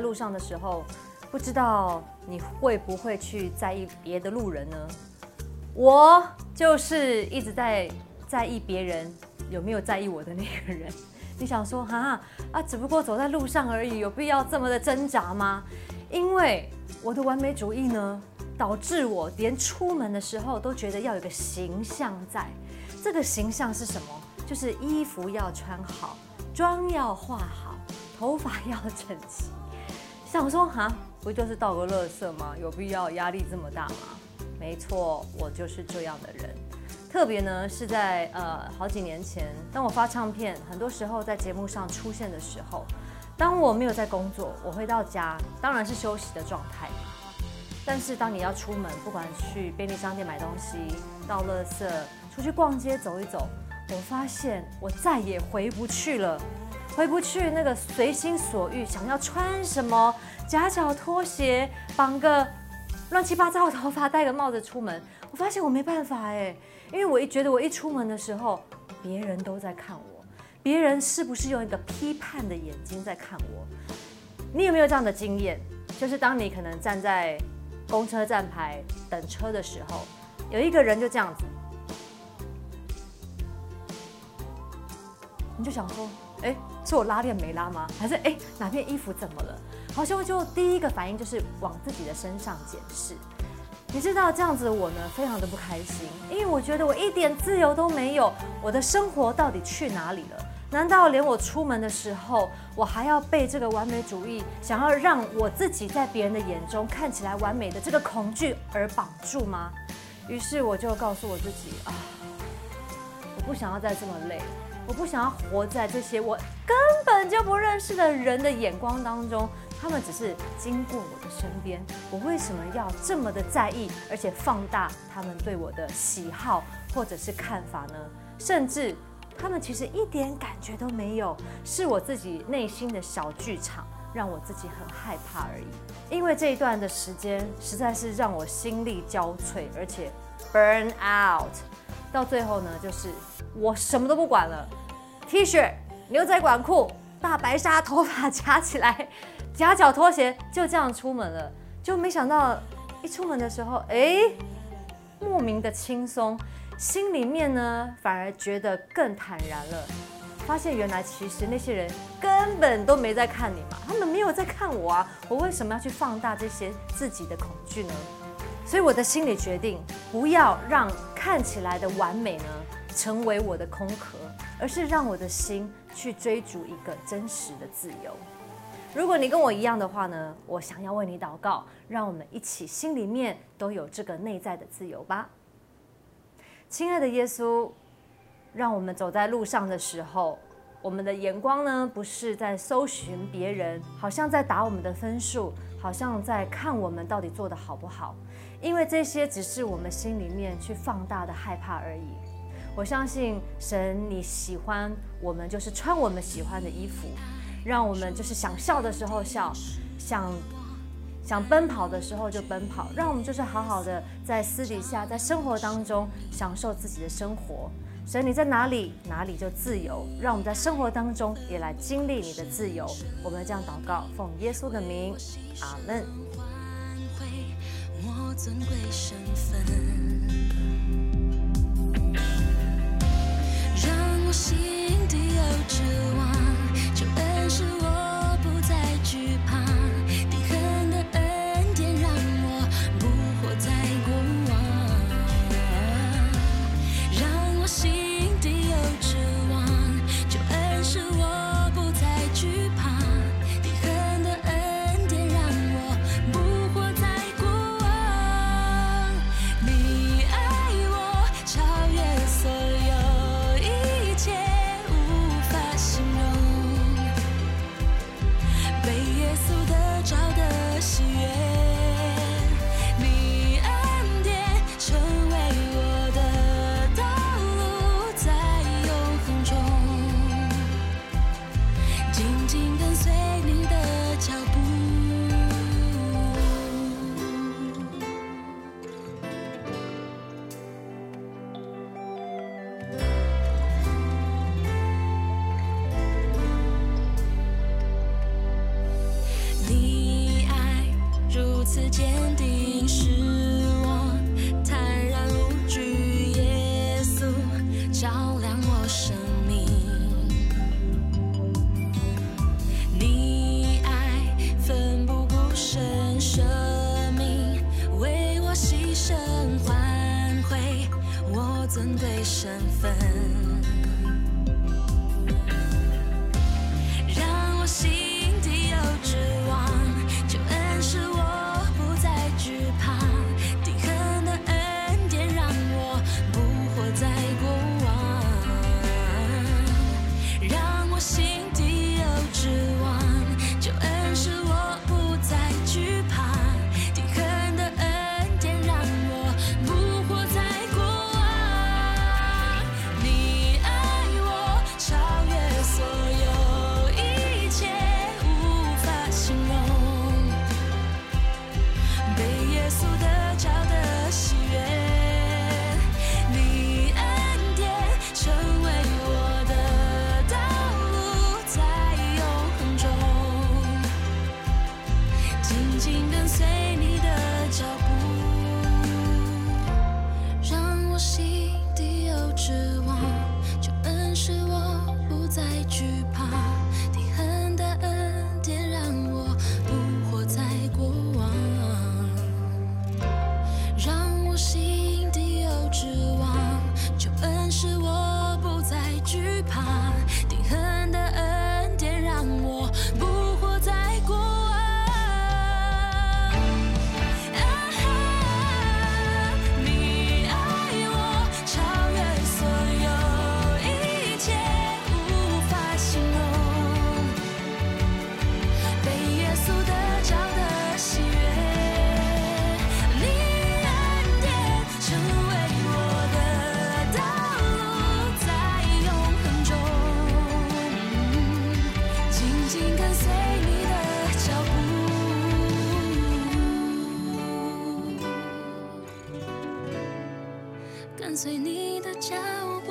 在路上的时候，不知道你会不会去在意别的路人呢？我就是一直在在意别人有没有在意我的那个人。你想说哈啊，只不过走在路上而已，有必要这么的挣扎吗？因为我的完美主义呢，导致我连出门的时候都觉得要有个形象在。这个形象是什么？就是衣服要穿好，妆要化好，头发要整齐。想说哈，不就是倒个垃圾吗？有必要压力这么大吗？没错，我就是这样的人。特别呢是在呃好几年前，当我发唱片，很多时候在节目上出现的时候，当我没有在工作，我回到家当然是休息的状态。但是当你要出门，不管去便利商店买东西、倒垃圾、出去逛街走一走，我发现我再也回不去了，回不去那个随心所欲想要穿什么，夹脚拖鞋，绑个乱七八糟的头发，戴个帽子出门。我发现我没办法哎，因为我一觉得我一出门的时候，别人都在看我，别人是不是用一个批判的眼睛在看我？你有没有这样的经验？就是当你可能站在公车站牌等车的时候，有一个人就这样子，你就想说，哎，是我拉链没拉吗？还是哎哪片衣服怎么了？好像就第一个反应就是往自己的身上检视。你知道这样子的我呢，非常的不开心，因为我觉得我一点自由都没有，我的生活到底去哪里了？难道连我出门的时候，我还要被这个完美主义想要让我自己在别人的眼中看起来完美的这个恐惧而绑住吗？于是我就告诉我自己啊，我不想要再这么累，我不想要活在这些我本就不认识的人的眼光当中。他们只是经过我的身边，我为什么要这么的在意，而且放大他们对我的喜好或者是看法呢？甚至他们其实一点感觉都没有，是我自己内心的小剧场让我自己很害怕而已。因为这一段的时间实在是让我心力交瘁，而且 burn out，到最后呢，就是我什么都不管了，T 恤、牛仔短裤、大白鲨，头发夹起来。夹脚拖鞋就这样出门了，就没想到一出门的时候，哎，莫名的轻松，心里面呢反而觉得更坦然了。发现原来其实那些人根本都没在看你嘛，他们没有在看我啊，我为什么要去放大这些自己的恐惧呢？所以我的心里决定，不要让看起来的完美呢成为我的空壳，而是让我的心去追逐一个真实的自由。如果你跟我一样的话呢，我想要为你祷告，让我们一起心里面都有这个内在的自由吧。亲爱的耶稣，让我们走在路上的时候，我们的眼光呢不是在搜寻别人，好像在打我们的分数，好像在看我们到底做的好不好，因为这些只是我们心里面去放大的害怕而已。我相信神，你喜欢我们，就是穿我们喜欢的衣服。让我们就是想笑的时候笑，想想奔跑的时候就奔跑，让我们就是好好的在私底下，在生活当中享受自己的生活。神，你在哪里，哪里就自由。让我们在生活当中也来经历你的自由。我们这样祷告，奉耶稣的名，阿门。让我心底有指望。此坚定使我坦然，无惧耶稣照亮我生命。你爱奋不顾身，生命为我牺牲，换回我尊贵身份。随你的脚步。